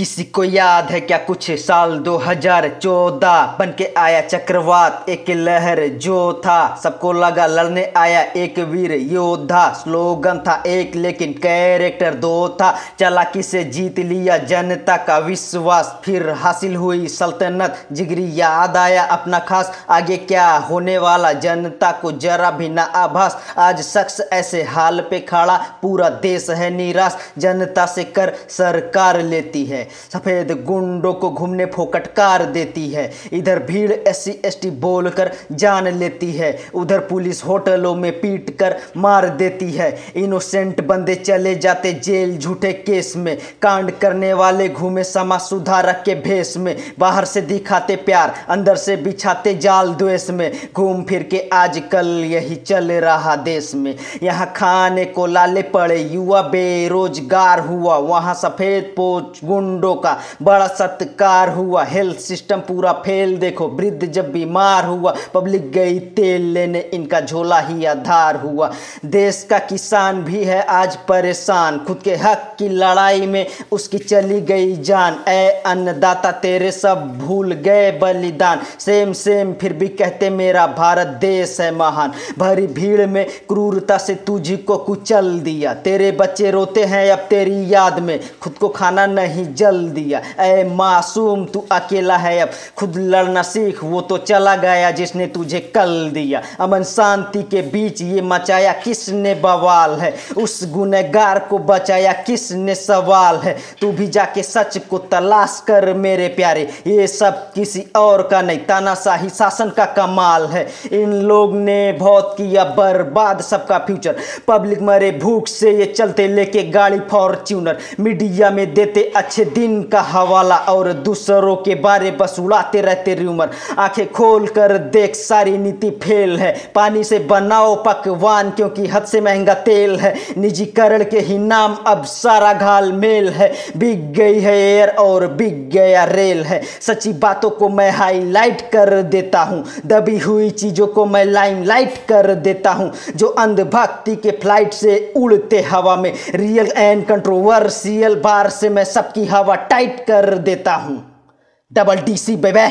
किसी को याद है क्या कुछ? साल 2014 बन के आया चक्रवात। एक लहर जो था, सबको लगा लड़ने आया एक वीर योद्धा। स्लोगन था एक, लेकिन कैरेक्टर दो था। चालाकी से जीत लिया जनता का विश्वास। फिर हासिल हुई सल्तनत। जिगरी याद आया अपना खास। आगे क्या होने वाला? जनता को जरा भी ना आभास। आज शख्स ऐसे हाल पे खड़ा। पूरा देश है निराश। जनता से कर सरकार लेती है। सफ़ेद गुंडों को घूमने फोकटकार देती है। इधर भीड़ एस सी एस टी बोल कर जान लेती है। उधर पुलिस होटलों में पीट कर मार देती है। इनोसेंट बंदे चले जाते जेल झूठे केस में। कांड करने वाले घूमे समाज सुधारक के भेष में। बाहर से दिखाते प्यार, अंदर से बिछाते जाल द्वेष में। घूम फिर के आजकल यही चल रहा देश में। यहाँ खाने को लाले पड़े, युवा बेरोजगार हुआ। वहाँ सफ़ेद पोच गुंडों का बड़ा सत्कार हुआ। हेल्थ सिस्टम पूरा फेल देखो, वृद्ध जब बीमार हुआ पब्लिक गई, तेल लेने, इनका झोला ही आधार हुआ। देश का किसान भी है आज परेशान। खुद के हक की लड़ाई में उसकी चली गई जान। ए अन्नदाता, तेरे सब भूल गए बलिदान। सेम सेम फिर भी कहते, मेरा भारत देश है महान। भरी भीड़ में क्रूरता से तुझी को कुचल दिया। तेरे बच्चे रोते हैं अब तेरी याद में। खुद को खाना नहीं जल दिया ए, मासूम, तू अकेला है अब। खुद लड़ना सीख, वो तो चला गया जिसने तुझे कल दिया। अमन शांति के बीच ये मचाया किसने बवाल है? उस गुनहगार को बचाया किसने सवाल है? तू भी जाके सच को तलाश कर मेरे प्यारे। ये सब किसी और का नहीं, तानाशाही शासन का कमाल है। इन लोग ने बहुत किया बर्बाद सबका फ्यूचर। पब्लिक मरे भूख से ये चलते लेके गाड़ी फॉर्च्यूनर। मीडिया में देते अच्छे दिन का हवाला और दूसरों के बारे बस उड़ाते रहते रूमर आँखें खोल कर देख सारी नीति फेल है। पानी से बनाओ पकवान, क्योंकि हद से महँगा तेल है। निजीकरण के ही नाम अब सारा घाल मेल है। बिक गई है एयर और बिक गया रेल है। सच्ची बातों को मैं हाईलाइट कर देता हूँ। दबी हुई चीज़ों को मैं लाइमलाइट कर देता हूँ। जो अंधभक्ति के फ़्लाइट से उड़ते हवा में। रियल एंड कंट्रोवर्सियल बार से मैं सबकी हवा टाइट कर देता हूँ। डबल डीसी बेबे